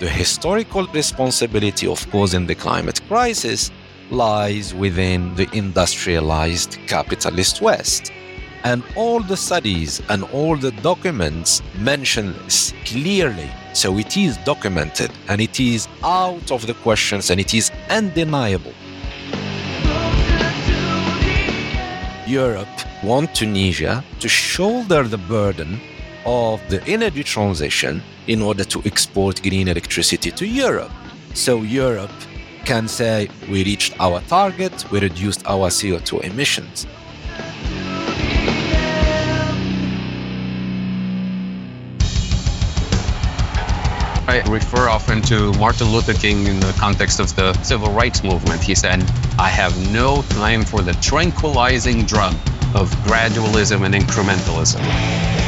the historical responsibility of causing the climate crisis lies within the industrialized capitalist West. And all the studies and all the documents mention this clearly. So it is documented and it is out of the questions and it is undeniable. Europe want Tunisia to shoulder the burden of the energy transition in order to export green electricity to Europe. So Europe can say we reached our target, we reduced our CO2 emissions. I refer often to Martin Luther King in the context of the civil rights movement. He said, I have no time for the tranquilizing drug of gradualism and incrementalism.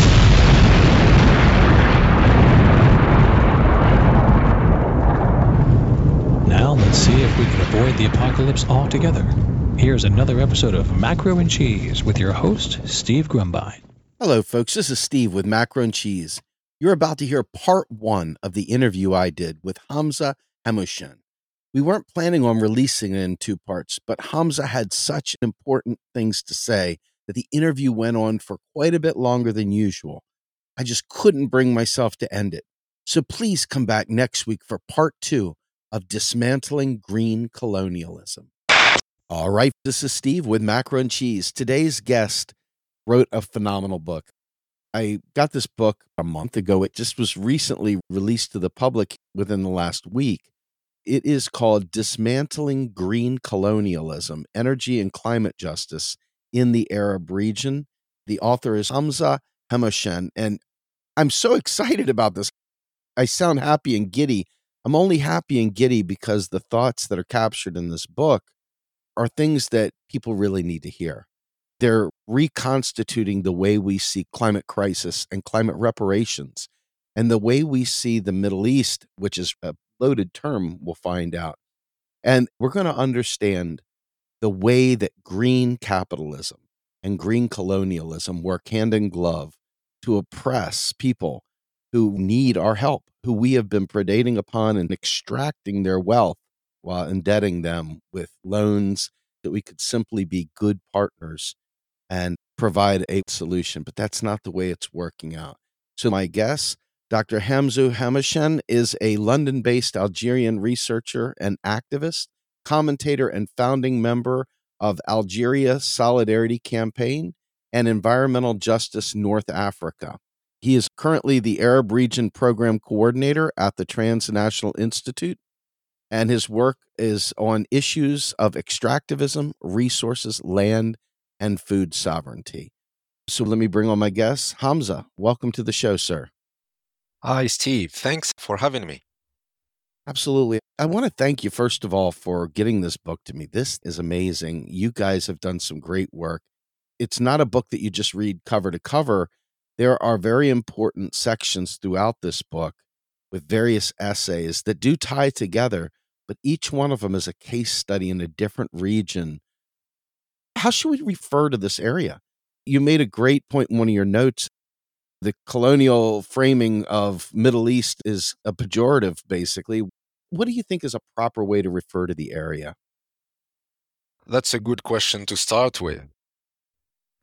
Let's see if we can avoid the apocalypse altogether. Here's another episode of Macro and Cheese with your host, Steve Grumbine. Hello, folks. This is Steve with Macro and Cheese. You're about to hear part one of the interview I did with Hamza Hamouchene. We weren't planning on releasing it in two parts, but Hamza had such important things to say that the interview went on for quite a bit longer than usual. I just couldn't bring myself to end it. So please come back next week for part two of Dismantling Green Colonialism. All right, this is Steve with Macro and Cheese. Today's guest wrote a phenomenal book. I got this book a month ago. It just was recently released to the public within the last week. It is called Dismantling Green Colonialism Energy and Climate Justice in the Arab Region. The author is Hamza Hamouchene. And I'm so excited about this. I sound happy and giddy. I'm only happy and giddy because the thoughts that are captured in this book are things that people really need to hear they're reconstituting the way we see climate crisis and climate reparations and the way we see the Middle East, which is a loaded term, we'll find out. And we're going to understand the way that green capitalism and green colonialism work hand in glove to oppress people who need our help, who we have been predating upon and extracting their wealth while indebting them with loans that we could simply be good partners and provide a solution, but that's not the way it's working out. So, my guess, Dr. Hamza Hamouchene is a London based Algerian researcher and activist, commentator, and founding member of Algeria Solidarity Campaign and Environmental Justice North Africa. He is currently the Arab Region Program Coordinator at the Transnational Institute, and his work is on issues of extractivism, resources, land, and food sovereignty. So let me bring on my guest, Hamza. Welcome to the show, sir. Hi, Steve. Thanks for having me. Absolutely. I want to thank you, first of all, for getting this book to me. This is amazing. You guys have done some great work. It's not a book that you just read cover to cover. There are very important sections throughout this book with various essays that do tie together, but each one of them is a case study in a different region how should we refer to this area? You made a great point in one of your notes. The colonial framing of Middle East is a pejorative, basically. What do you think is a proper way to refer to the area? That's a good question to start with.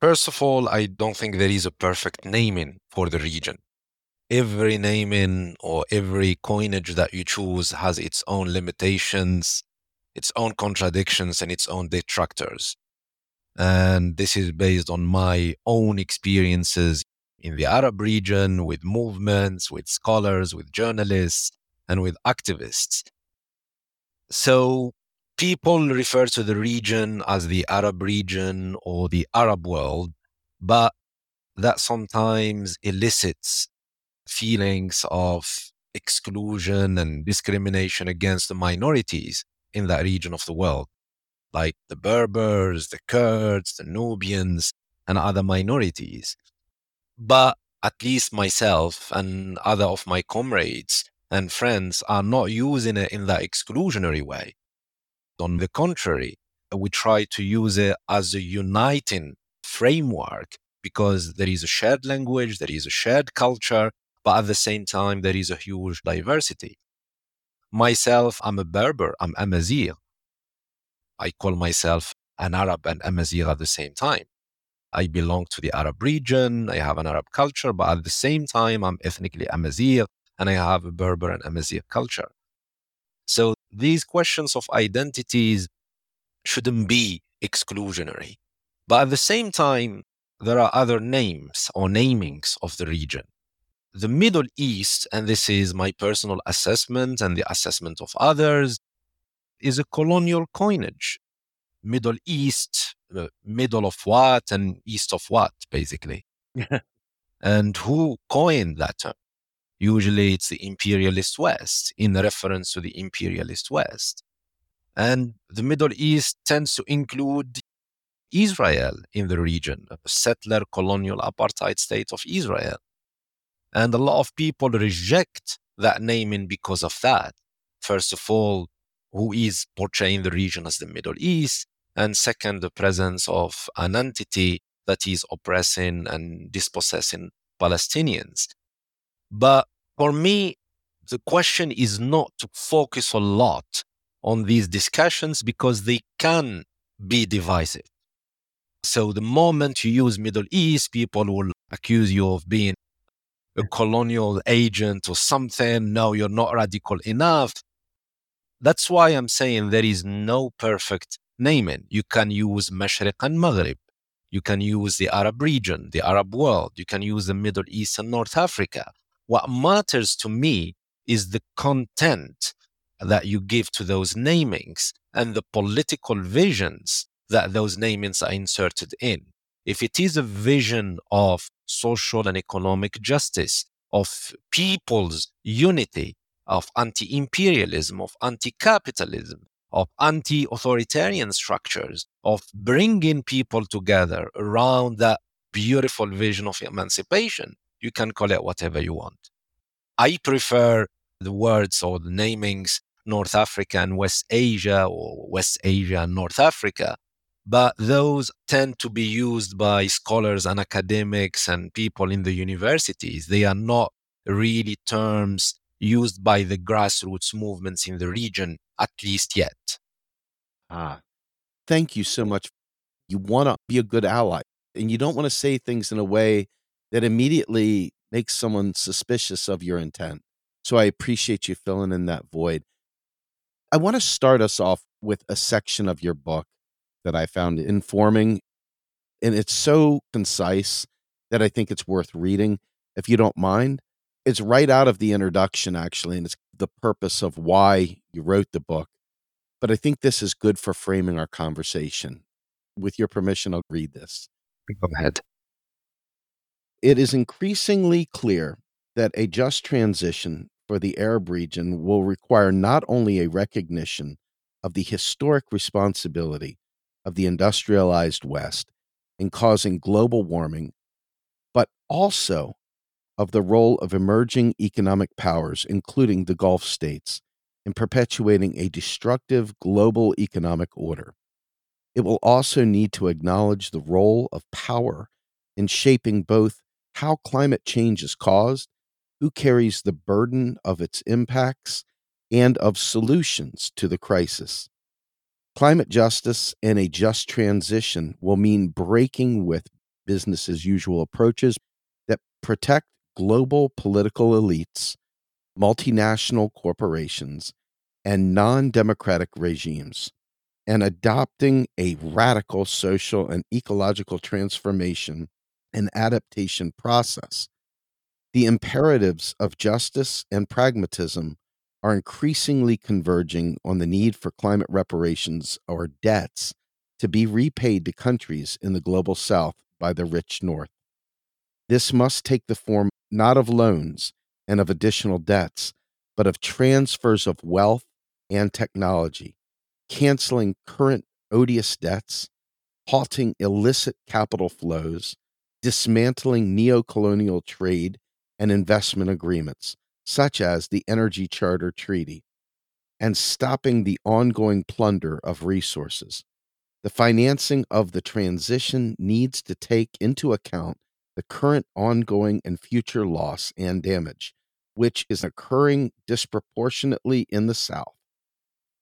First of all, I don't think there is a perfect naming for the region. Every naming or every coinage that you choose has its own limitations, its own contradictions, and its own detractors. And this is based on my own experiences in the Arab region with movements, with scholars, with journalists, and with activists. So people refer to the region as the Arab region or the Arab world, but that sometimes elicits feelings of exclusion and discrimination against the minorities in that region of the world, like the Berbers, the Kurds, the Nubians, and other minorities. But at least myself and other of my comrades and friends are not using it in that exclusionary way. On the contrary, we try to use it as a uniting framework because there is a shared language, there is a shared culture, but at the same time, there is a huge diversity. Myself, I'm a Berber, I'm Amazigh. I call myself an Arab and Amazigh at the same time. I belong to the Arab region, I have an Arab culture, but at the same time, I'm ethnically Amazigh and I have a Berber and Amazigh culture. So these questions of identities shouldn't be exclusionary. But at the same time, there are other names or namings of the region. The Middle East, and this is my personal assessment and the assessment of others, is a colonial coinage. Middle East, uh, middle of what and east of what, basically. and who coined that term? Usually it's the imperialist West in reference to the imperialist West. And the Middle East tends to include Israel in the region, a settler colonial apartheid state of Israel. And a lot of people reject that naming because of that. First of all, who is portraying the region as the Middle East? And second, the presence of an entity that is oppressing and dispossessing Palestinians. But for me, the question is not to focus a lot on these discussions because they can be divisive. So the moment you use Middle East, people will accuse you of being a colonial agent or something. No, you're not radical enough. That's why I'm saying there is no perfect naming. You can use Mashriq and Maghrib. You can use the Arab region, the Arab world. You can use the Middle East and North Africa. What matters to me is the content that you give to those namings and the political visions that those namings are inserted in. If it is a vision of social and economic justice, of people's unity, of anti imperialism, of anti capitalism, of anti authoritarian structures, of bringing people together around that beautiful vision of emancipation, you can call it whatever you want. I prefer the words or the namings North Africa and West Asia or West Asia and North Africa. But those tend to be used by scholars and academics and people in the universities. They are not really terms used by the grassroots movements in the region, at least yet. Ah, thank you so much. You want to be a good ally and you don't want to say things in a way that immediately makes someone suspicious of your intent. So I appreciate you filling in that void. I want to start us off with a section of your book that I found informing, and it's so concise that I think it's worth reading. If you don't mind, it's right out of the introduction, actually, and it's the purpose of why you wrote the book. But I think this is good for framing our conversation. With your permission, I'll read this. Go ahead. It is increasingly clear that a just transition for the Arab region will require not only a recognition of the historic responsibility of the industrialized West in causing global warming, but also of the role of emerging economic powers, including the Gulf states, in perpetuating a destructive global economic order. It will also need to acknowledge the role of power in shaping both how climate change is caused, who carries the burden of its impacts, and of solutions to the crisis. Climate justice and a just transition will mean breaking with business as usual approaches that protect global political elites, multinational corporations, and non democratic regimes, and adopting a radical social and ecological transformation and adaptation process. The imperatives of justice and pragmatism are increasingly converging on the need for climate reparations or debts to be repaid to countries in the global south by the rich north. This must take the form not of loans and of additional debts, but of transfers of wealth and technology, canceling current odious debts, halting illicit capital flows, dismantling neocolonial trade and investment agreements, such as the Energy Charter Treaty, and stopping the ongoing plunder of resources. The financing of the transition needs to take into account the current, ongoing, and future loss and damage, which is occurring disproportionately in the South.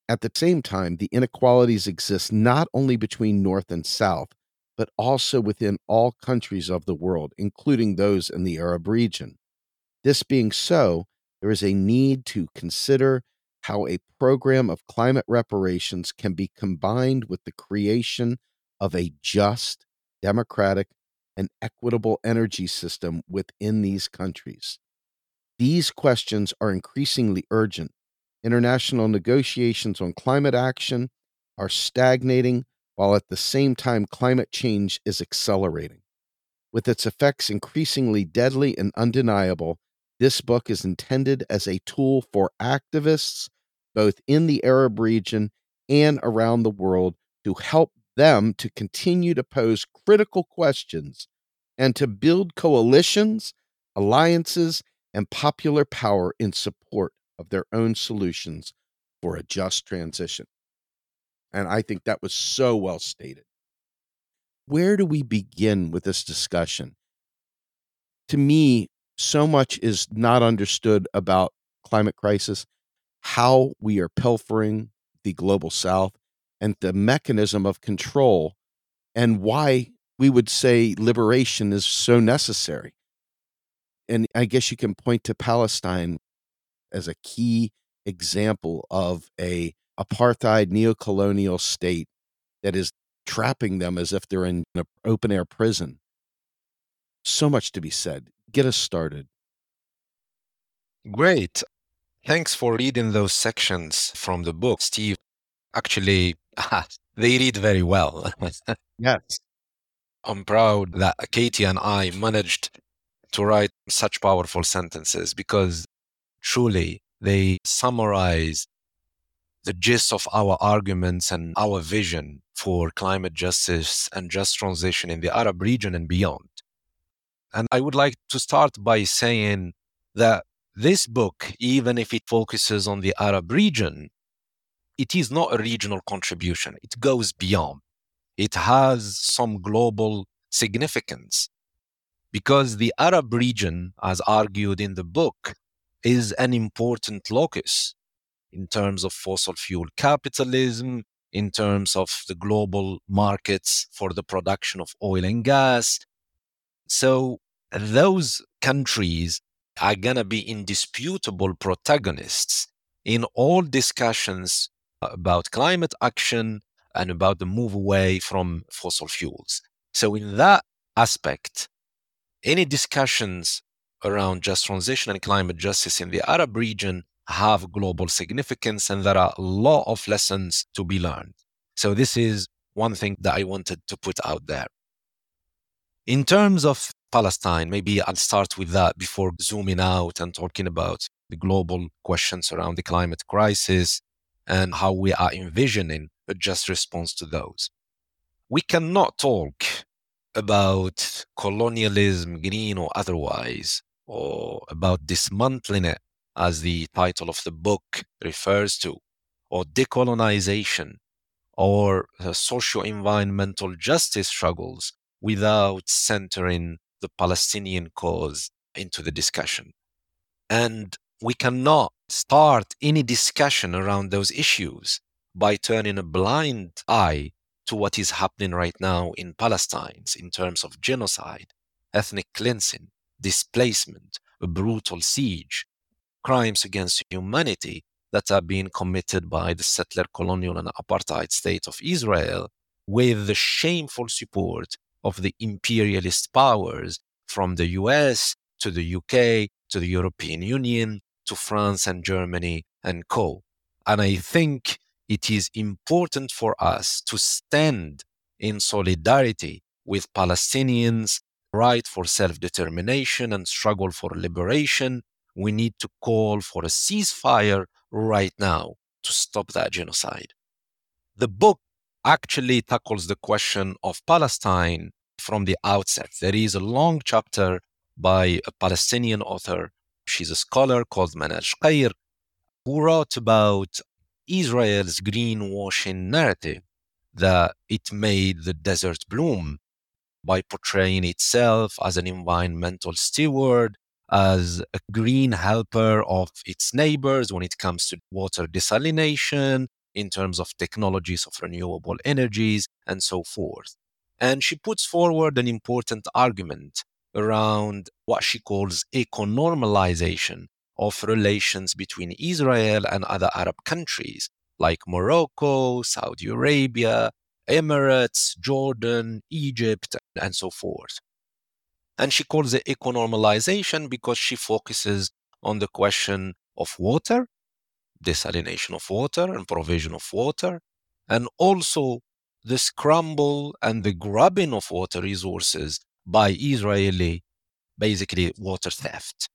At the same time, the inequalities exist not only between North and South, but also within all countries of the world, including those in the Arab region. This being so, there is a need to consider how a program of climate reparations can be combined with the creation of a just, democratic, and equitable energy system within these countries. These questions are increasingly urgent. International negotiations on climate action are stagnating, while at the same time, climate change is accelerating. With its effects increasingly deadly and undeniable, this book is intended as a tool for activists, both in the Arab region and around the world, to help them to continue to pose critical questions and to build coalitions, alliances, and popular power in support of their own solutions for a just transition. And I think that was so well stated. Where do we begin with this discussion? To me, so much is not understood about climate crisis, how we are pilfering the global south, and the mechanism of control, and why we would say liberation is so necessary. And I guess you can point to Palestine as a key example of a apartheid neocolonial state that is trapping them as if they're in an open air prison. So much to be said. Get us started. Great. Thanks for reading those sections from the book, Steve. Actually, they read very well. Yes. I'm proud that Katie and I managed to write such powerful sentences because truly they summarize the gist of our arguments and our vision for climate justice and just transition in the Arab region and beyond. And I would like to start by saying that this book, even if it focuses on the Arab region, it is not a regional contribution. It goes beyond. It has some global significance because the Arab region, as argued in the book, is an important locus in terms of fossil fuel capitalism, in terms of the global markets for the production of oil and gas. So those countries are going to be indisputable protagonists in all discussions about climate action and about the move away from fossil fuels. So, in that aspect, any discussions around just transition and climate justice in the Arab region have global significance, and there are a lot of lessons to be learned. So, this is one thing that I wanted to put out there. In terms of Palestine, maybe I'll start with that before zooming out and talking about the global questions around the climate crisis and how we are envisioning a just response to those. We cannot talk about colonialism, green or otherwise, or about dismantling it, as the title of the book refers to, or decolonization, or socio environmental justice struggles without centering the Palestinian cause into the discussion. And we cannot start any discussion around those issues by turning a blind eye to what is happening right now in Palestine in terms of genocide, ethnic cleansing, displacement, a brutal siege, crimes against humanity that are being committed by the settler colonial and apartheid state of Israel with the shameful support of the imperialist powers from the US to the UK to the European Union to France and Germany and co. And I think it is important for us to stand in solidarity with Palestinians' right for self determination and struggle for liberation we need to call for a ceasefire right now to stop that genocide. The book actually tackles the question of Palestine from the outset. There is a long chapter by a Palestinian author. She's a scholar called Manal Shqair, who wrote about Israel's greenwashing narrative that it made the desert bloom by portraying itself as an environmental steward, as a green helper of its neighbors when it comes to water desalination, in terms of technologies of renewable energies, and so forth. And she puts forward an important argument around what she calls eco-normalization of relations between Israel and other Arab countries like Morocco, Saudi Arabia, Emirates, Jordan, Egypt, and so forth. And she calls it eco-normalization because she focuses on the question of water, desalination of water and provision of water, and also the scramble and the grabbing of water resources by Israeli, basically water theft.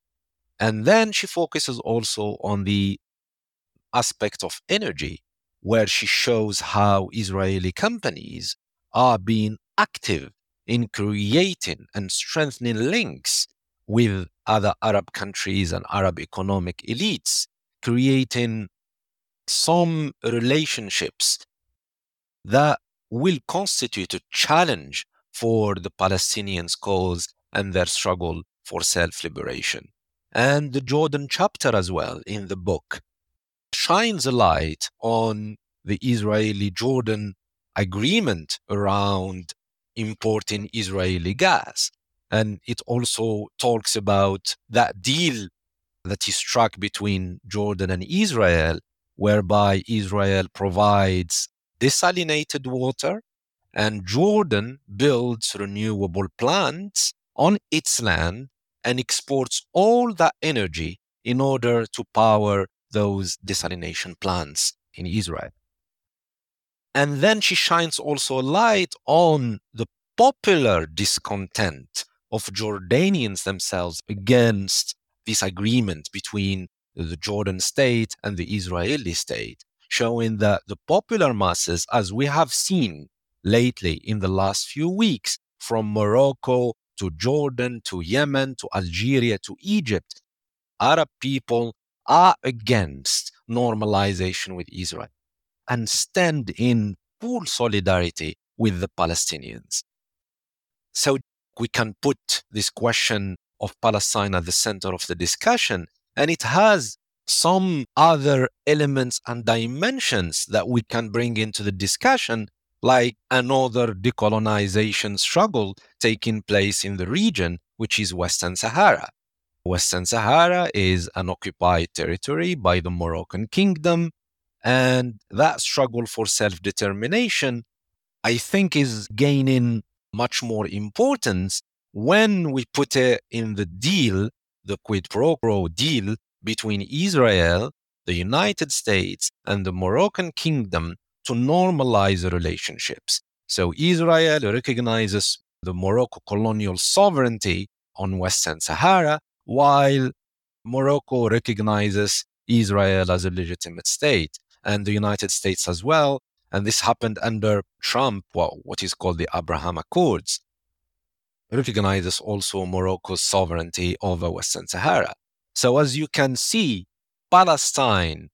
And then she focuses also on the aspect of energy, where she shows how Israeli companies are being active in creating and strengthening links with other Arab countries and Arab economic elites, creating some relationships that will constitute a challenge for the Palestinians' cause and their struggle for self liberation. And the Jordan chapter as well in the book shines a light on the Israeli Jordan agreement around importing Israeli gas. And it also talks about that deal that is struck between Jordan and Israel, whereby Israel provides desalinated water and Jordan builds renewable plants on its land and exports all that energy in order to power those desalination plants in Israel. And then she shines also a light on the popular discontent of Jordanians themselves against this agreement between the Jordan state and the Israeli state, showing that the popular masses, as we have seen lately in the last few weeks, from Morocco to Jordan to Yemen to Algeria to Egypt, Arab people are against normalization with Israel and stand in full solidarity with the Palestinians. So we can put this question of Palestine at the center of the discussion, and it has some other elements and dimensions that we can bring into the discussion, like another decolonization struggle taking place in the region, which is Western Sahara. Western Sahara is an occupied territory by the Moroccan kingdom. And that struggle for self determination, I think, is gaining much more importance when we put it in the deal, the quid pro quo deal between Israel, the United States, and the Moroccan kingdom to normalize the relationships. So Israel recognizes the Morocco colonial sovereignty on Western Sahara, while Morocco recognizes Israel as a legitimate state and the United States as well. And this happened under Trump, well, what is called the Abraham Accords, recognizes also Morocco's sovereignty over Western Sahara. So, as you can see, Palestine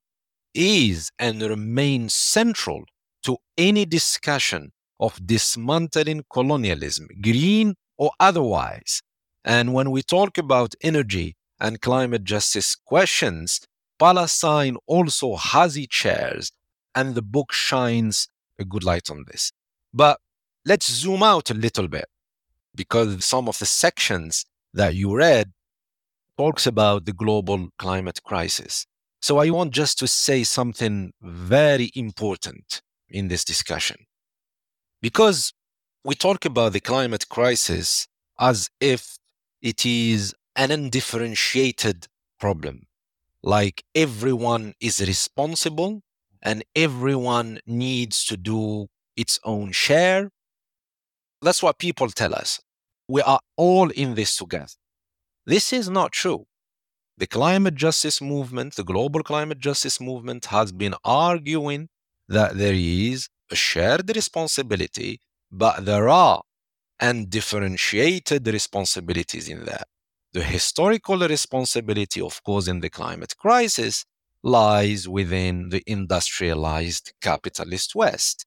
is and remains central to any discussion of dismantling colonialism, green or otherwise. And when we talk about energy and climate justice questions, Palestine also has its shares, and the book shines a good light on this. But let's zoom out a little bit because some of the sections that you read talks about the global climate crisis. So I want just to say something very important in this discussion. Because we talk about the climate crisis as if it is an undifferentiated problem like everyone is responsible and everyone needs to do its own share. That's what people tell us. We are all in this together. This is not true. the climate justice movement, the global climate justice movement, has been arguing that there is a shared responsibility, but there are undifferentiated responsibilities in that. The historical responsibility of causing the climate crisis lies within the industrialized capitalist West.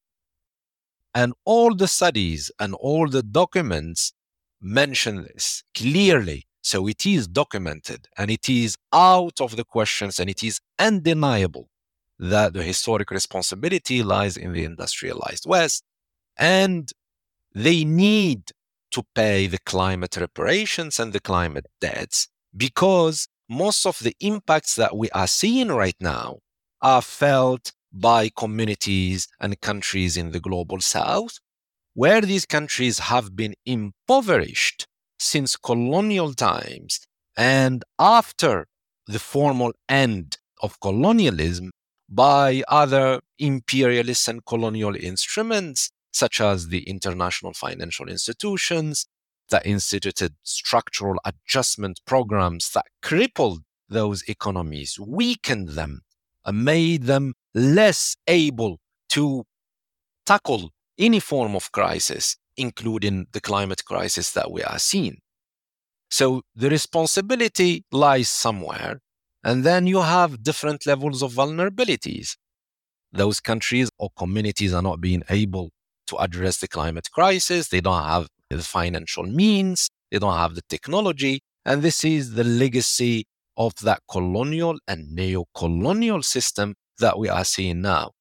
And all the studies and all the documents mention this clearly. So it is documented and it is out of the questions and it is undeniable that the historic responsibility lies in the industrialized West. And they need to pay the climate reparations and the climate debts because most of the impacts that we are seeing right now are felt by communities and countries in the global south, where these countries have been impoverished since colonial times and after the formal end of colonialism by other imperialist and colonial instruments such as the international financial institutions that instituted structural adjustment programs that crippled those economies, weakened them, and made them less able to tackle any form of crisis, including the climate crisis that we are seeing. So the responsibility lies somewhere, and then you have different levels of vulnerabilities. Those countries or communities are not being able to address the climate crisis. They don't have the financial means, they don't have the technology. And this is the legacy of that colonial and neo colonial system that we are seeing now.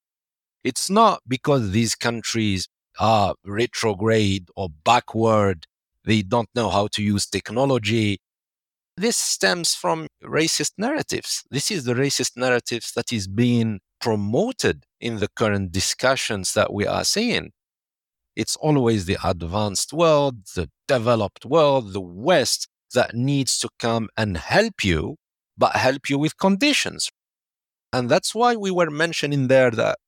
It's not because these countries are retrograde or backward, they don't know how to use technology. This stems from racist narratives. This is the racist narratives that is being promoted in the current discussions that we are seeing. It's always the advanced world, the developed world, the West that needs to come and help you, but help you with conditions. And that's why we were mentioning there that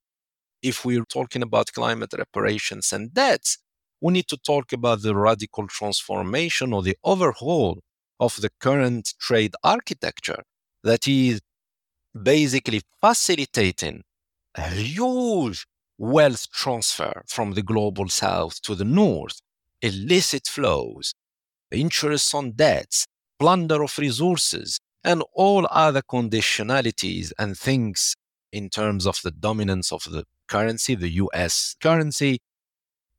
if we're talking about climate reparations and debts, we need to talk about the radical transformation or the overhaul of the current trade architecture that is basically facilitating a huge wealth transfer from the global south to the north, illicit flows, interest on debts, plunder of resources, and all other conditionalities and things in terms of the dominance of the currency, the US currency.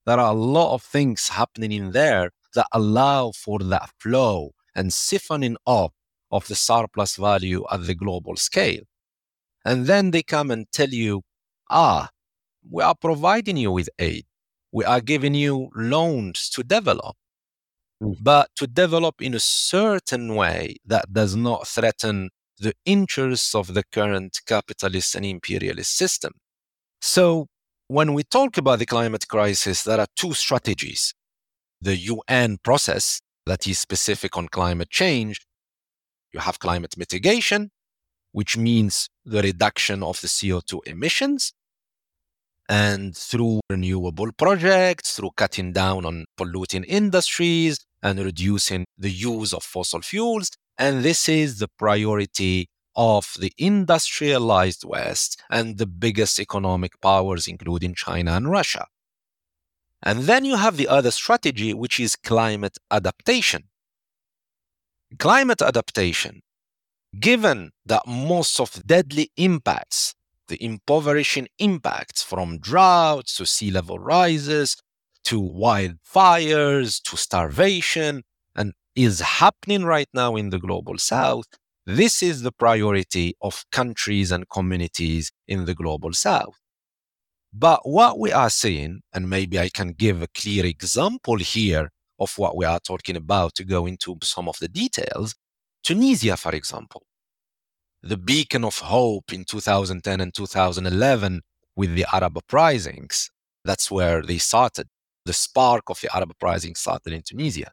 There are a lot of things happening in there that allow for that flow and siphoning off of the surplus value at the global scale. And then they come and tell you, ah, we are providing you with aid. We are giving you loans to develop, mm. but to develop in a certain way that does not threaten the interests of the current capitalist and imperialist system. So, when we talk about the climate crisis, there are two strategies the UN process that is specific on climate change. You have climate mitigation, which means the reduction of the CO2 emissions and through renewable projects, through cutting down on polluting industries and reducing the use of fossil fuels. And this is the priority of the industrialized West and the biggest economic powers, including China and Russia. And then you have the other strategy, which is climate adaptation. Climate adaptation, given that most of deadly impacts the impoverishing impacts from droughts to sea level rises to wildfires to starvation and is happening right now in the global south. This is the priority of countries and communities in the global south. But what we are seeing and maybe i can give a clear example here of what we are talking about to go into some of the details tunisia for example the beacon of hope in 2010 and 2011 with the Arab uprisings. That's where they started. The spark of the Arab uprising started in Tunisia.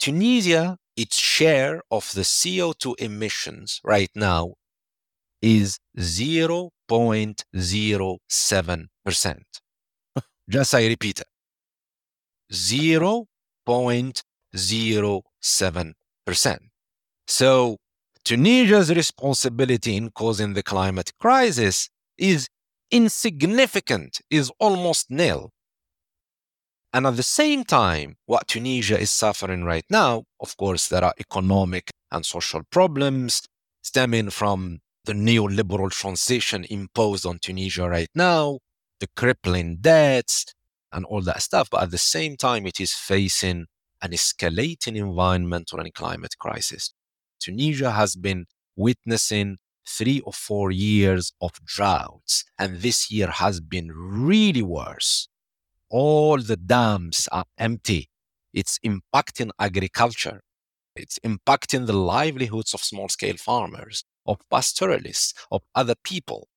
Tunisia, its share of the CO2 emissions right now is 0.07%. Just I repeat it 0.07%. So Tunisia's responsibility in causing the climate crisis is insignificant, is almost nil. And at the same time, what Tunisia is suffering right now, of course, there are economic and social problems stemming from the neoliberal transition imposed on Tunisia right now, the crippling debts, and all that stuff. But at the same time, it is facing an escalating environmental and climate crisis. Tunisia has been witnessing three or four years of droughts, and this year has been really worse. All the dams are empty. It's impacting agriculture. It's impacting the livelihoods of small scale farmers, of pastoralists, of other people.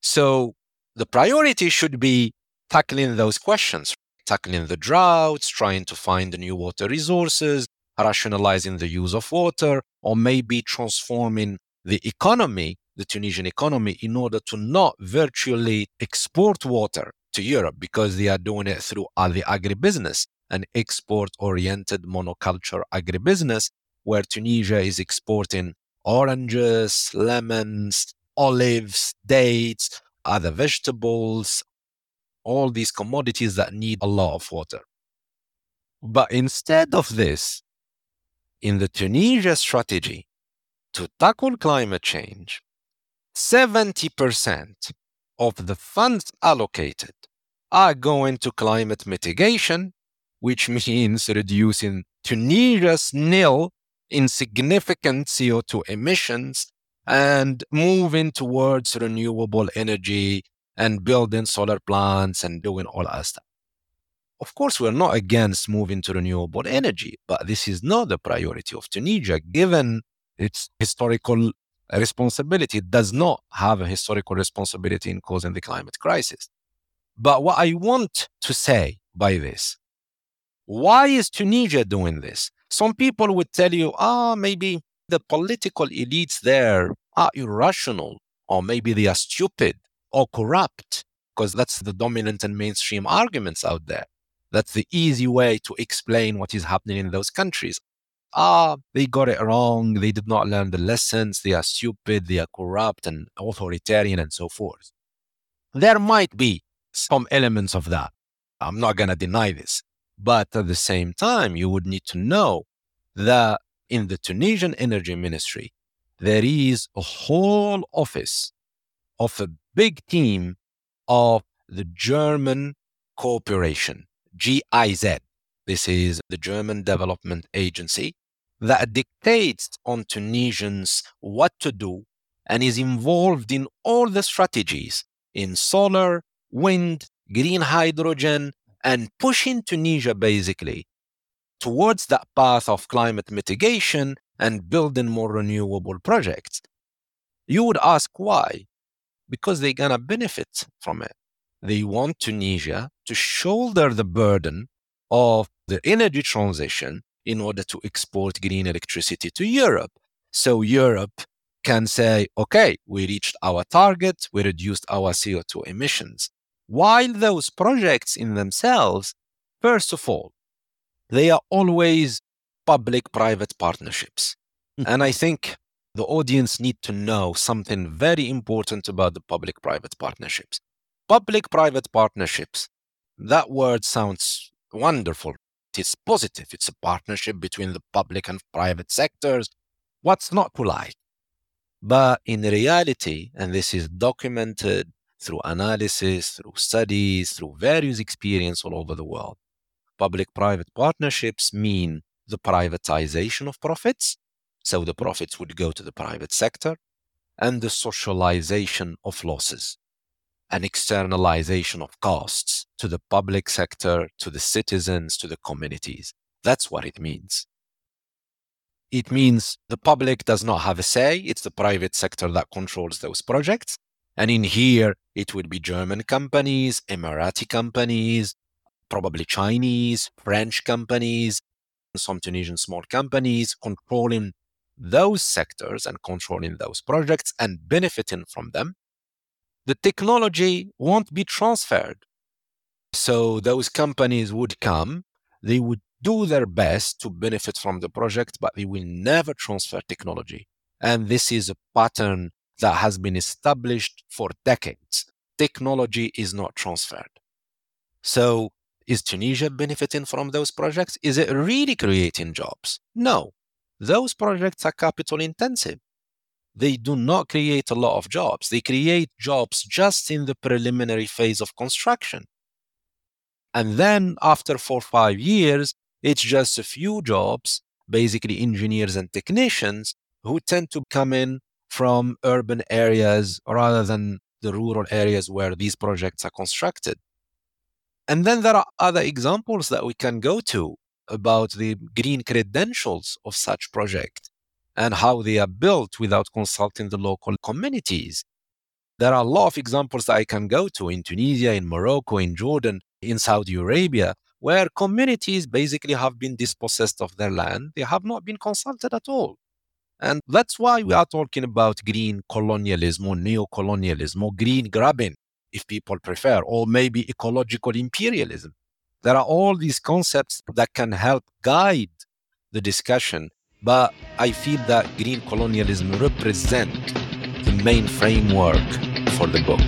So the priority should be tackling those questions, tackling the droughts, trying to find new water resources, rationalizing the use of water, or maybe transforming the economy, the Tunisian economy, in order to not virtually export water to Europe because they are doing it through the agribusiness, an export oriented monoculture agribusiness, where Tunisia is exporting oranges, lemons, olives, dates, other vegetables, all these commodities that need a lot of water. But instead of this, in the Tunisia strategy to tackle climate change, 70% of the funds allocated are going to climate mitigation, which means reducing Tunisia's nil insignificant CO2 emissions and moving towards renewable energy and building solar plants and doing all that stuff. Of course, we're not against moving to renewable energy, but this is not the priority of Tunisia, given its historical responsibility. It does not have a historical responsibility in causing the climate crisis. But what I want to say by this, why is Tunisia doing this? Some people would tell you, ah, maybe the political elites there are irrational, or maybe they are stupid or corrupt, because that's the dominant and mainstream arguments out there. That's the easy way to explain what is happening in those countries. Ah, they got it wrong. They did not learn the lessons. They are stupid. They are corrupt and authoritarian and so forth. There might be some elements of that. I'm not going to deny this. But at the same time, you would need to know that in the Tunisian Energy Ministry, there is a whole office of a big team of the German Cooperation, GIZ. This is the German Development Agency that dictates on Tunisians what to do and is involved in all the strategies in solar, wind, green hydrogen, and pushing Tunisia basically towards that path of climate mitigation and building more renewable projects. You would ask why? because they're going to benefit from it. They want Tunisia to shoulder the burden of the energy transition in order to export green electricity to Europe. So Europe can say, okay, we reached our target, we reduced our CO2 emissions. While those projects in themselves, first of all, they are always public private partnerships. Hmm. and I think the audience need to know something very important about the public private partnerships. Public private partnerships, that word sounds wonderful. It's positive. It's a partnership between the public and private sectors. What's not to like? But in reality, and this is documented through analysis, through studies, through various experience all over the world, public private partnerships mean the privatization of profits so the profits would go to the private sector and the socialization of losses, an externalization of costs to the public sector, to the citizens, to the communities. That's what it means. It means the public does not have a say. It's the private sector that controls those projects. And in here, it would be German companies, Emirati companies, probably Chinese, French companies, some Tunisian small companies controlling those sectors and controlling those projects and benefiting from them, the technology won't be transferred. So those companies would come, they would do their best to benefit from the project, but they will never transfer technology. And this is a pattern that has been established for decades. Technology is not transferred. So, is Tunisia benefiting from those projects? Is it really creating jobs? No. Those projects are capital intensive. They do not create a lot of jobs. They create jobs just in the preliminary phase of construction. And then after four or five years, it's just a few jobs, basically engineers and technicians, who tend to come in from urban areas rather than the rural areas where these projects are constructed. And then there are other examples that we can go to about the green credentials of such projects and how they are built without consulting the local communities. There are a lot of examples I can go to in Tunisia, in Morocco, in Jordan, in Saudi Arabia, where communities basically have been dispossessed of their land. They have not been consulted at all. And that's why we are talking about green colonialism or neo-colonialism or green grabbing, if people prefer, or maybe ecological imperialism. There are all these concepts that can help guide the discussion, but I feel that green colonialism represent the main framework for the book.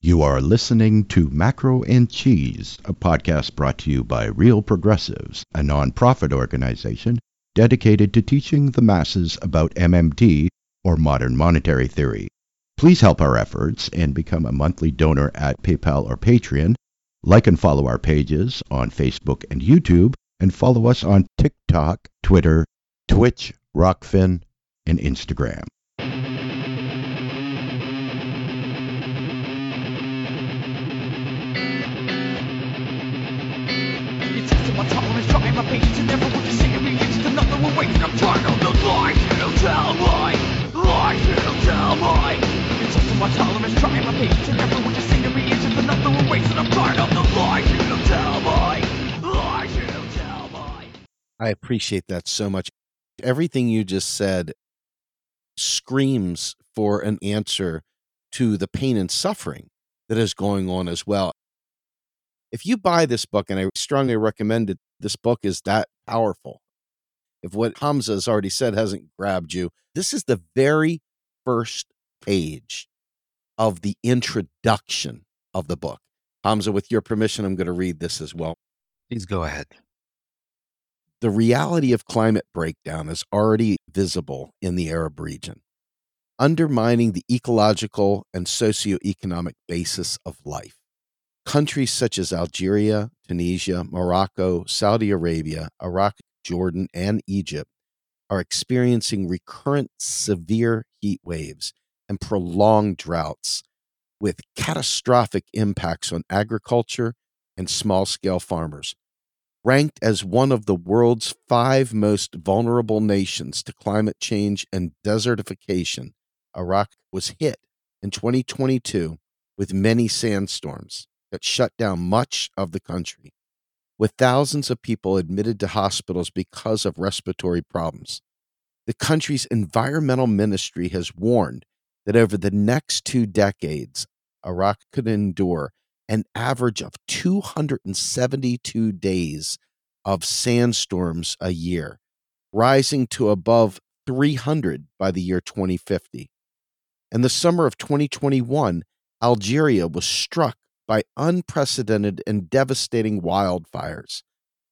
You are listening to Macro and Cheese, a podcast brought to you by Real Progressives, a nonprofit organization dedicated to teaching the masses about MMT or modern monetary theory. Please help our efforts and become a monthly donor at PayPal or Patreon. Like and follow our pages on Facebook and YouTube, and follow us on TikTok, Twitter, Twitch, Rokfin, and Instagram. Tell me, lies tell me. It's testing my tolerance, trying my patience, and never would you see me. It's another one waiting. I'm tired of the lies you tell me, lies you tell me. I appreciate that so much. Everything you just said screams for an answer to the pain and suffering that is going on as well. If you buy this book, and I strongly recommend it, this book is that powerful. If what Hamza has already said hasn't grabbed you, this is the very first page of the introduction of the book. Hamza, with your permission, I'm going to read this as well. Please go ahead. The reality of climate breakdown is already visible in the Arab region, undermining the ecological and socioeconomic basis of life. Countries such as Algeria, Tunisia, Morocco, Saudi Arabia, Iraq, Jordan, and Egypt are experiencing recurrent severe heat waves and prolonged droughts with catastrophic impacts on agriculture and small scale farmers. Ranked as one of the world's five most vulnerable nations to climate change and desertification, Iraq was hit in 2022 with many sandstorms that shut down much of the country, with thousands of people admitted to hospitals because of respiratory problems. The country's environmental ministry has warned that over the next two decades, Iraq could endure an average of 272 days of sandstorms a year, rising to above 300 by the year 2050. In the summer of 2021, Algeria was struck by unprecedented and devastating wildfires.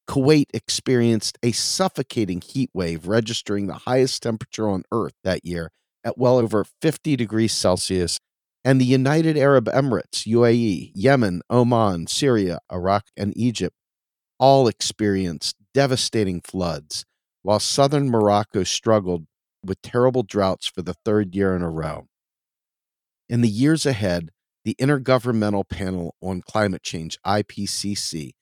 Kuwait experienced a suffocating heat wave, registering the highest temperature on Earth that year at well over 50 degrees Celsius. And the United Arab Emirates, UAE, Yemen, Oman, Syria, Iraq, and Egypt all experienced devastating floods, while southern Morocco struggled with terrible droughts for the third year in a row. In the years ahead, the Intergovernmental Panel on Climate Change, IPCC,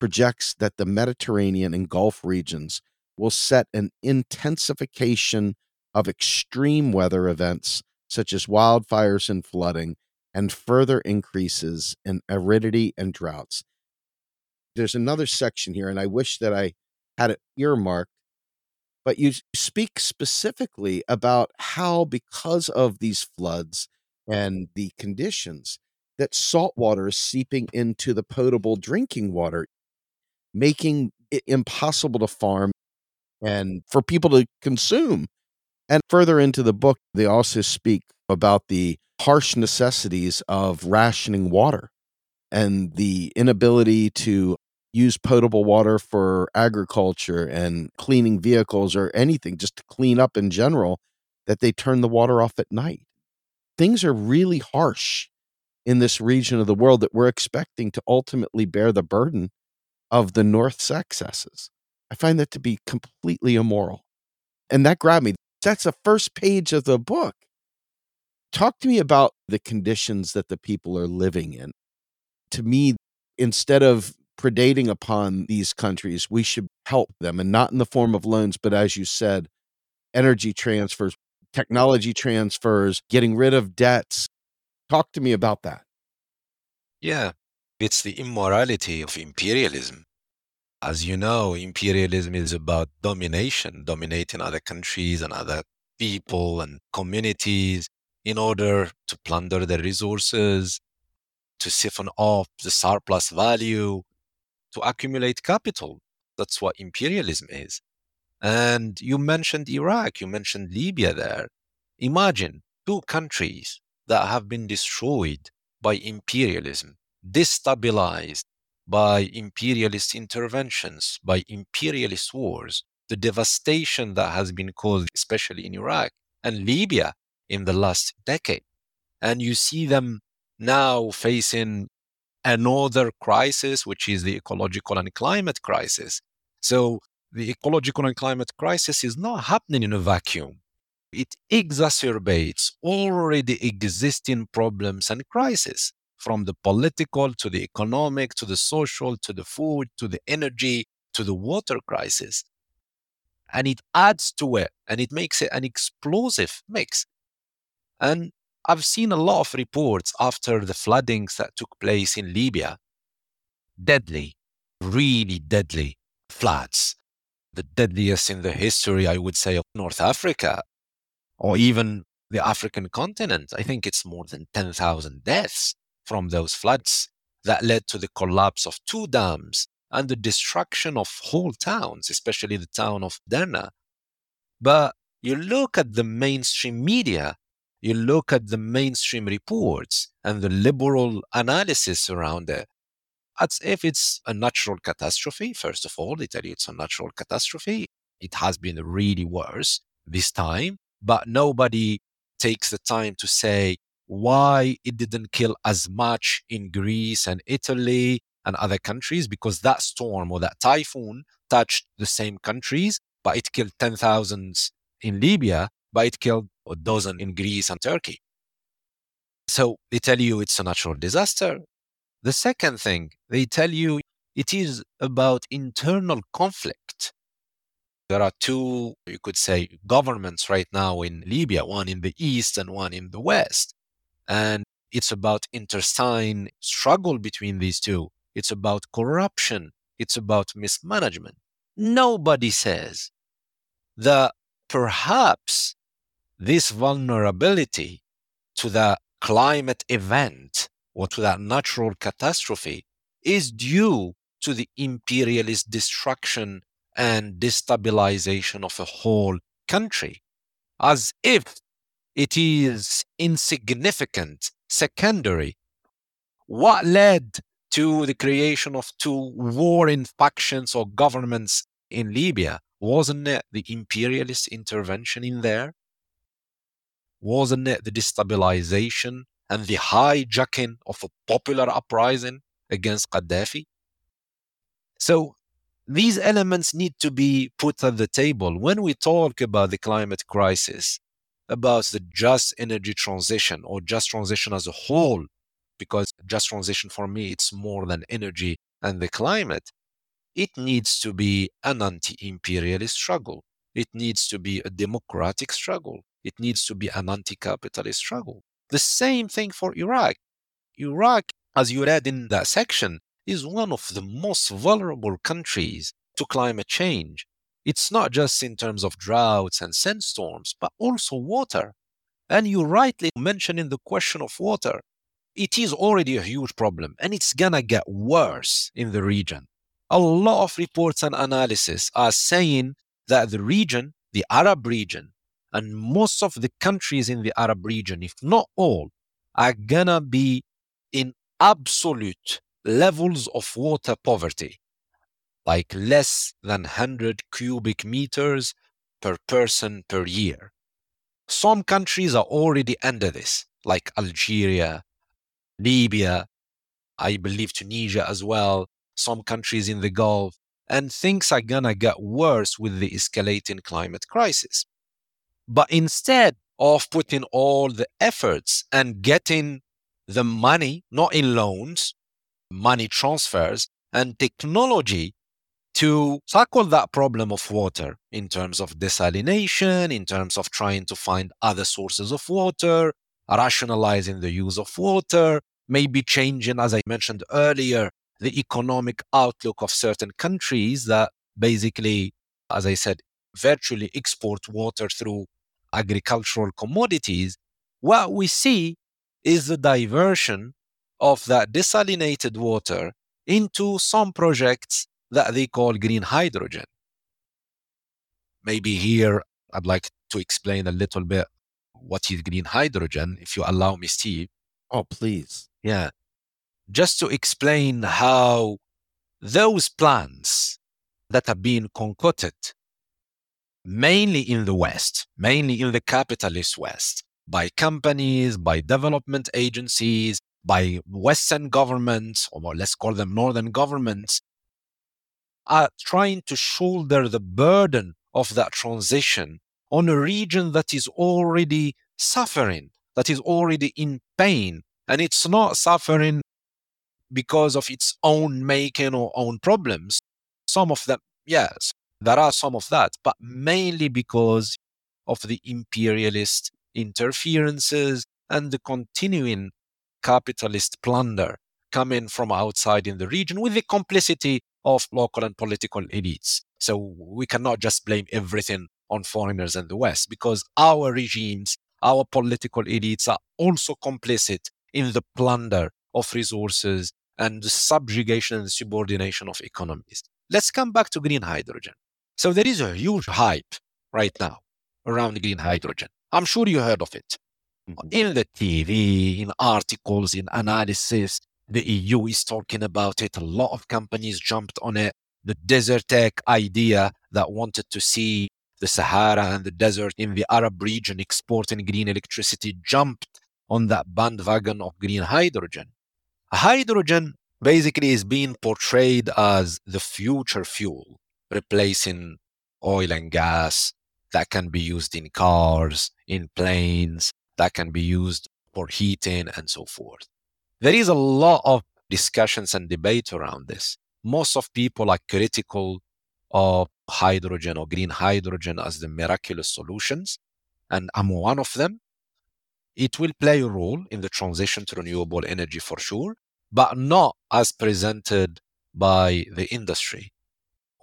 projects that the Mediterranean and Gulf regions will set an intensification of extreme weather events such as wildfires and flooding, and further increases in aridity and droughts. There's another section here, and I wish that I had it earmarked, but you speak specifically about how, because of these floods and the conditions, that salt water is seeping into the potable drinking water, making it impossible to farm and for people to consume. And further into the book, they also speak about the harsh necessities of rationing water and the inability to use potable water for agriculture and cleaning vehicles or anything, just to clean up in general, that they turn the water off at night. Things are really harsh in this region of the world that we're expecting to ultimately bear the burden of the North's excesses. I find that to be completely immoral. And that grabbed me. That's the first page of the book. Talk to me about the conditions that the people are living in. To me, instead of predating upon these countries, we should help them and not in the form of loans, but as you said, energy transfers, technology transfers, getting rid of debts. Talk to me about that. Yeah, it's the immorality of imperialism. As you know, imperialism is about domination, dominating other countries and other people and communities in order to plunder their resources, to siphon off the surplus value, to accumulate capital. That's what imperialism is. And you mentioned Iraq, you mentioned Libya there. Imagine two countries that have been destroyed by imperialism, destabilized by imperialist interventions, by imperialist wars, the devastation that has been caused, especially in Iraq and Libya in the last decade. And you see them now facing another crisis, which is the ecological and climate crisis. So the ecological and climate crisis is not happening in a vacuum. It exacerbates already existing problems and crises from the political to the economic to the social to the food to the energy to the water crisis. And it adds to it and it makes it an explosive mix. And I've seen a lot of reports after the floodings that took place in Libya. Deadly, really deadly floods. The deadliest in the history, I would say, of North Africa or even the African continent. I think it's more than 10,000 deaths from those floods that led to the collapse of two dams and the destruction of whole towns, especially the town of Derna. But you look at the mainstream media, you look at the mainstream reports and the liberal analysis around it, as if it's a natural catastrophe. First of all, they tell you it's a natural catastrophe. It has been really worse this time, but nobody takes the time to say why it didn't kill as much in Greece and Italy and other countries because that storm or that typhoon touched the same countries, but it killed 10,000 in Libya, but it killed a dozen in Greece and Turkey. So they tell you it's a natural disaster. The second thing, they tell you it is about internal conflict. There are two, you could say, governments right now in Libya, one in the east and one in the west. And it's about intestine struggle between these two. It's about corruption. It's about mismanagement. Nobody says that perhaps this vulnerability to the climate event or to that natural catastrophe is due to the imperialist destruction and destabilization of a whole country, as if it is insignificant, secondary. What led to the creation of two warring factions or governments in Libya? Wasn't it the imperialist intervention in there? Wasn't it the destabilization and the hijacking of a popular uprising against Gaddafi? So these elements need to be put at the table when we talk about the climate crisis, about the just energy transition or just transition as a whole, because just transition for me, it's more than energy and the climate. It needs to be an anti imperialist struggle. It needs to be a democratic struggle. It needs to be an anti capitalist struggle. The same thing for Iraq. Iraq, as you read in that section, is one of the most vulnerable countries to climate change. It's not just in terms of droughts and sandstorms, but also water. And you rightly mentioned in the question of water, it is already a huge problem and it's gonna get worse in the region. A lot of reports and analysis are saying that the region, the Arab region, and most of the countries in the Arab region, if not all, are gonna be in absolute levels of water poverty, like less than 100 cubic meters per person per year. Some countries are already under this, like Algeria, Libya, I believe Tunisia as well, some countries in the Gulf, and things are gonna get worse with the escalating climate crisis. But instead of putting all the efforts and getting the money, not in loans, money transfers, and technology to tackle that problem of water in terms of desalination, in terms of trying to find other sources of water, rationalizing the use of water, maybe changing, as I mentioned earlier, the economic outlook of certain countries that basically, as I said, virtually export water through agricultural commodities. What we see is the diversion of that desalinated water into some projects that they call green hydrogen. Maybe here I'd like to explain a little bit what is green hydrogen, if you allow me, Steve. Oh, please. Yeah. Just to explain how those plants that are being concocted, mainly in the West, mainly in the capitalist West, by companies, by development agencies, by Western governments, or let's call them Northern governments, are trying to shoulder the burden of that transition on a region that is already suffering, that is already in pain. And it's not suffering because of its own making or own problems. Some of them, yes, there are some of that, but mainly because of the imperialist interferences and the continuing capitalist plunder coming from outside in the region with the complicity of local and political elites. So we cannot just blame everything on foreigners and the West because our regimes, our political elites are also complicit in the plunder of resources and the subjugation and subordination of economies. Let's come back to green hydrogen. So there is a huge hype right now around green hydrogen. I'm sure you heard of it. Mm-hmm. In the TV, in articles, in analysis, the EU is talking about it. A lot of companies jumped on it. The Desertec idea that wanted to see the Sahara and the desert in the Arab region exporting green electricity jumped on that bandwagon of green hydrogen. Hydrogen basically is being portrayed as the future fuel, replacing oil and gas that can be used in cars, in planes, that can be used for heating, and so forth. There is a lot of discussions and debate around this. Most of people are critical of hydrogen or green hydrogen as the miraculous solutions, and I'm one of them. It will play a role in the transition to renewable energy for sure, but not as presented by the industry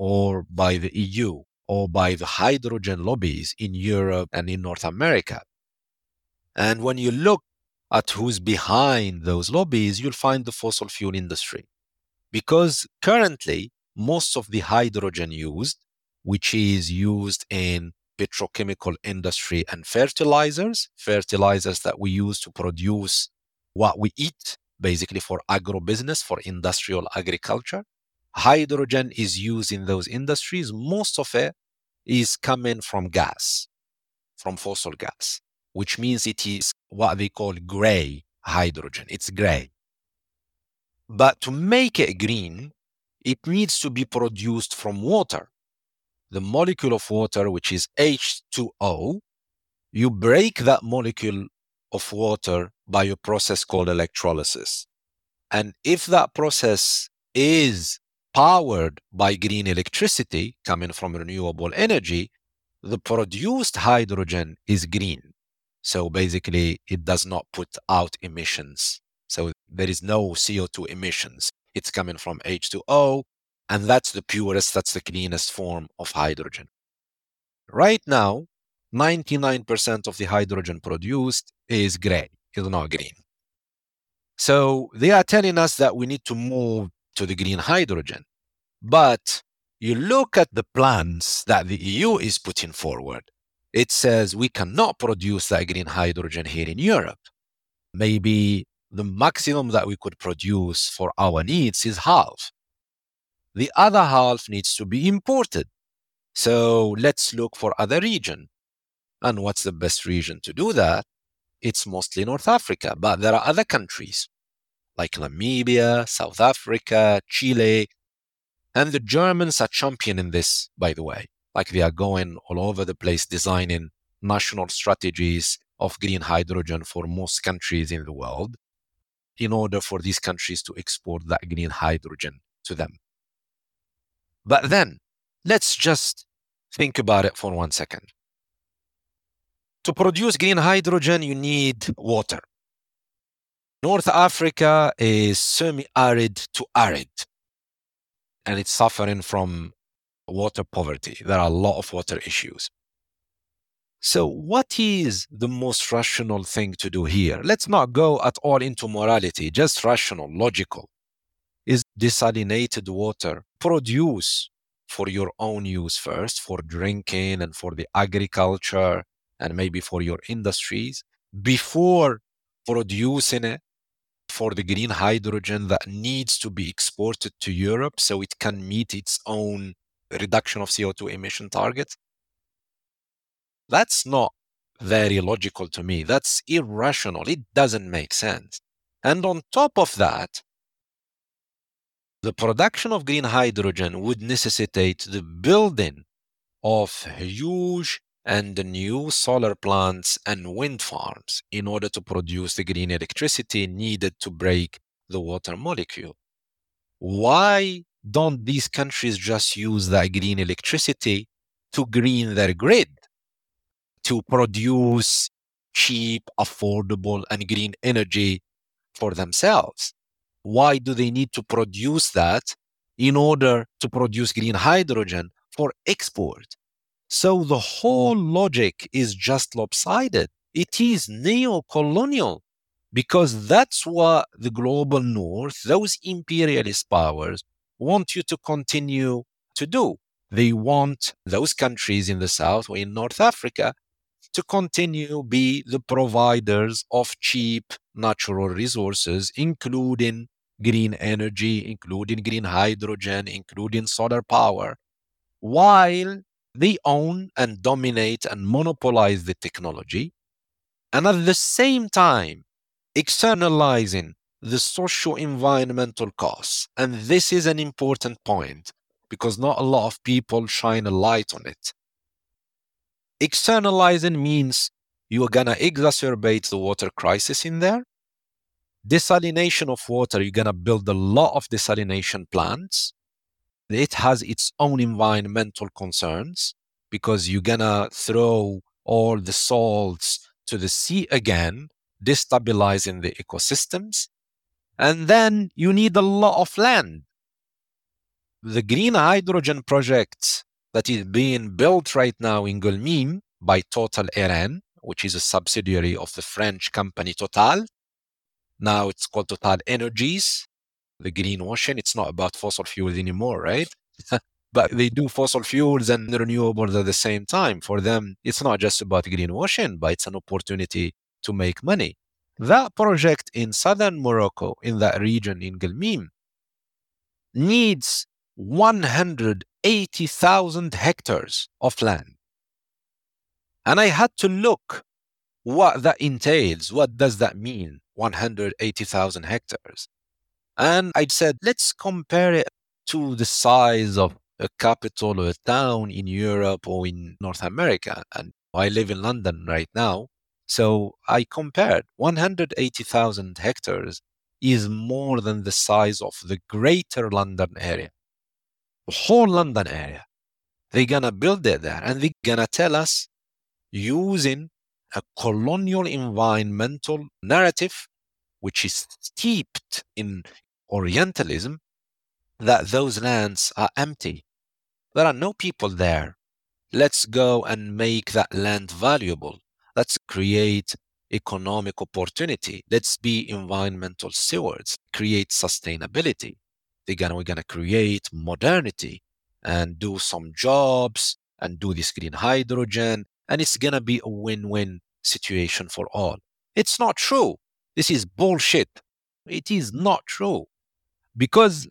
or by the EU or by the hydrogen lobbies in Europe and in North America. And when you look at who's behind those lobbies, you'll find the fossil fuel industry. Because currently, most of the hydrogen used, which is used in petrochemical industry and fertilizers, fertilizers that we use to produce what we eat, basically for agrobusiness, for industrial agriculture. Hydrogen is used in those industries. Most of it is coming from gas, from fossil gas, which means it is what they call gray hydrogen. It's gray. But to make it green, it needs to be produced from water. The molecule of water, which is H2O, you break that molecule of water by a process called electrolysis. And if that process is powered by green electricity coming from renewable energy, the produced hydrogen is green. So basically, it does not put out emissions. So there is no CO2 emissions. It's coming from H2O, and that's the purest, that's the cleanest form of hydrogen. Right now, 99% of the hydrogen produced is gray, is not green. So they are telling us that we need to move to the green hydrogen. But you look at the plans that the EU is putting forward, it says we cannot produce that green hydrogen here in Europe. Maybe the maximum that we could produce for our needs is half. The other half needs to be imported. So let's look for other region. And what's the best region to do that? It's mostly North Africa, but there are other countries like Namibia, South Africa, Chile. And the Germans are championing this, by the way. Like they are going all over the place designing national strategies of green hydrogen for most countries in the world in order for these countries to export that green hydrogen to them. But then, let's just think about it for one second. To produce green hydrogen, you need water. North Africa is semi arid to arid, and it's suffering from water poverty. There are a lot of water issues. So, what is the most rational thing to do here? Let's not go at all into morality, just rational, logical. Is desalinated water produce for your own use first, for drinking and for the agriculture and maybe for your industries, before producing it for the green hydrogen that needs to be exported to Europe so it can meet its own reduction of CO2 emission targets? That's not very logical to me. That's irrational. It doesn't make sense. And on top of that, the production of green hydrogen would necessitate the building of huge and the new solar plants and wind farms in order to produce the green electricity needed to break the water molecule. Why don't these countries just use that green electricity to green their grid, to produce cheap, affordable, and green energy for themselves? Why do they need to produce that in order to produce green hydrogen for export? So the whole logic is just lopsided. It is neo colonial because that's what the global north, those imperialist powers, want you to continue to do. They want those countries in the south or in North Africa to continue be the providers of cheap natural resources, including green energy, including green hydrogen, including solar power, while they own and dominate and monopolize the technology, and at the same time, externalizing the social environmental costs. And this is an important point because not a lot of people shine a light on it. Externalizing means you're going to exacerbate the water crisis in there. Desalination of water, you're going to build a lot of desalination plants it has its own environmental concerns because you're gonna throw all the salts to the sea again, destabilizing the ecosystems. And then you need a lot of land. The green hydrogen project that is being built right now in Gulmim by Total Eren, which is a subsidiary of the French company Total. Now it's called Total Energies the greenwashing. It's not about fossil fuels anymore, right? but they do fossil fuels and renewables at the same time. For them, it's not just about greenwashing, but it's an opportunity to make money. That project in southern Morocco, in that region in Gulmim, needs 180,000 hectares of land. And I had to look what that entails. What does that mean? 180,000 hectares. And I said, let's compare it to the size of a capital or a town in Europe or in North America. And I live in London right now. So I compared 180,000 hectares is more than the size of the greater London area. The whole London area. They're gonna build it there and they're gonna tell us using a colonial environmental narrative which is steeped in Orientalism that those lands are empty. There are no people there. Let's go and make that land valuable. Let's create economic opportunity. Let's be environmental stewards, create sustainability. They're gonna, we're going to create modernity and do some jobs and do this green hydrogen. And it's going to be a win win situation for all. It's not true. This is bullshit. It is not true. Because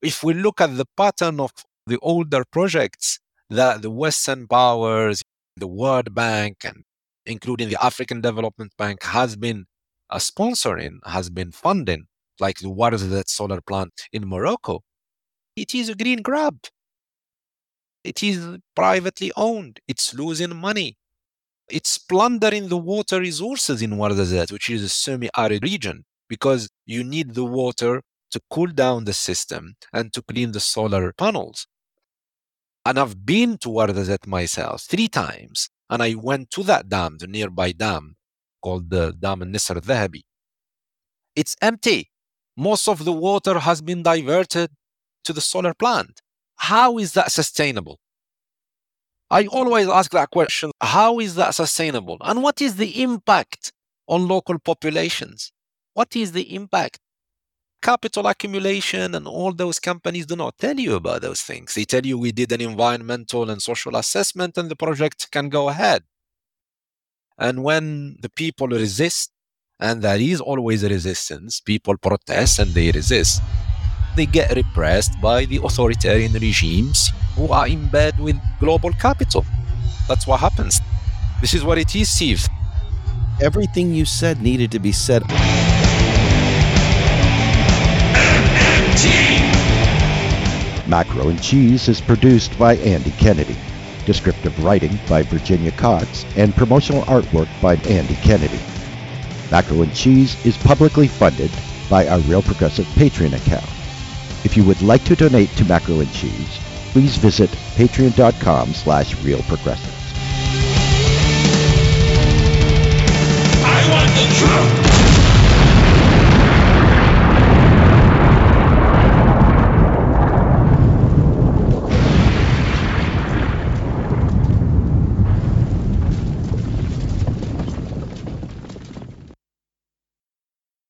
if we look at the pattern of the older projects that the Western powers, the World Bank, and including the African Development Bank, has been uh, sponsoring, has been funding, like the Ouarzazate solar plant in Morocco, it is a green grab. It is privately owned. It's losing money. It's plundering the water resources in Ouarzazate, which is a semi-arid region, because you need the water to cool down the system and to clean the solar panels. And I've been to Ouarzazate myself three times, and I went to that dam, the nearby dam called the Dam in Nisr Dhahabi. It's empty. Most of the water has been diverted to the solar plant. How is that sustainable? I always ask that question how is that sustainable? And what is the impact on local populations? What is the impact? Capital accumulation and all those companies do not tell you about those things. They tell you we did an environmental and social assessment and the project can go ahead. And when the people resist, and there is always resistance, people protest and they resist, they get repressed by the authoritarian regimes who are in bed with global capital. That's what happens. This is what it is, Steve. Everything you said needed to be said. Macro and Cheese is produced by Andy Kennedy. Descriptive writing by Virginia Cox and promotional artwork by Andy Kennedy. Macro and Cheese is publicly funded by our Real Progressive Patreon account. If you would like to donate to Macro and Cheese, please visit patreon.com slash realprogressives. I want the truth.